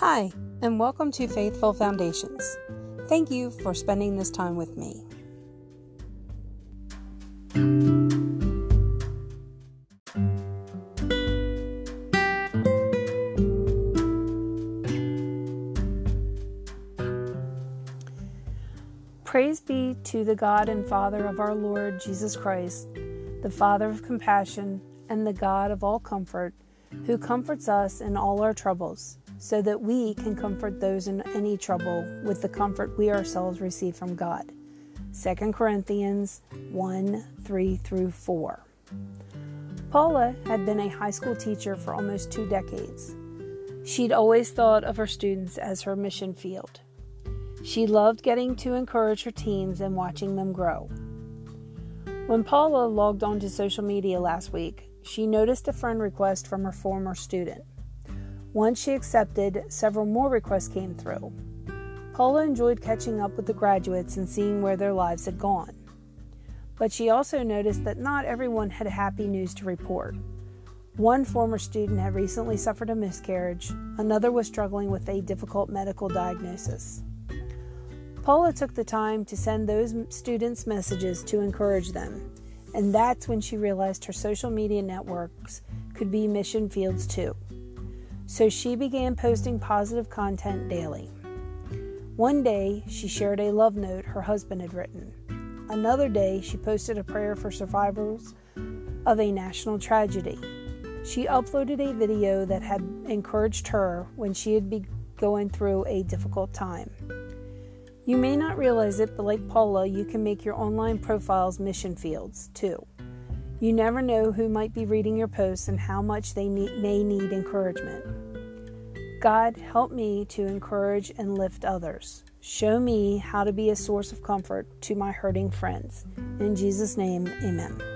Hi, and welcome to Faithful Foundations. Thank you for spending this time with me. Praise be to the God and Father of our Lord Jesus Christ, the Father of compassion and the God of all comfort, who comforts us in all our troubles so that we can comfort those in any trouble with the comfort we ourselves receive from God. 2 Corinthians 1 3 through 4. Paula had been a high school teacher for almost two decades. She'd always thought of her students as her mission field. She loved getting to encourage her teens and watching them grow. When Paula logged onto social media last week, she noticed a friend request from her former student. Once she accepted, several more requests came through. Paula enjoyed catching up with the graduates and seeing where their lives had gone. But she also noticed that not everyone had happy news to report. One former student had recently suffered a miscarriage, another was struggling with a difficult medical diagnosis. Paula took the time to send those students messages to encourage them, and that's when she realized her social media networks could be mission fields too so she began posting positive content daily. One day, she shared a love note her husband had written. Another day, she posted a prayer for survivors of a national tragedy. She uploaded a video that had encouraged her when she had been going through a difficult time. You may not realize it, but like Paula, you can make your online profiles mission fields too. You never know who might be reading your posts and how much they need, may need encouragement. God, help me to encourage and lift others. Show me how to be a source of comfort to my hurting friends. In Jesus' name, amen.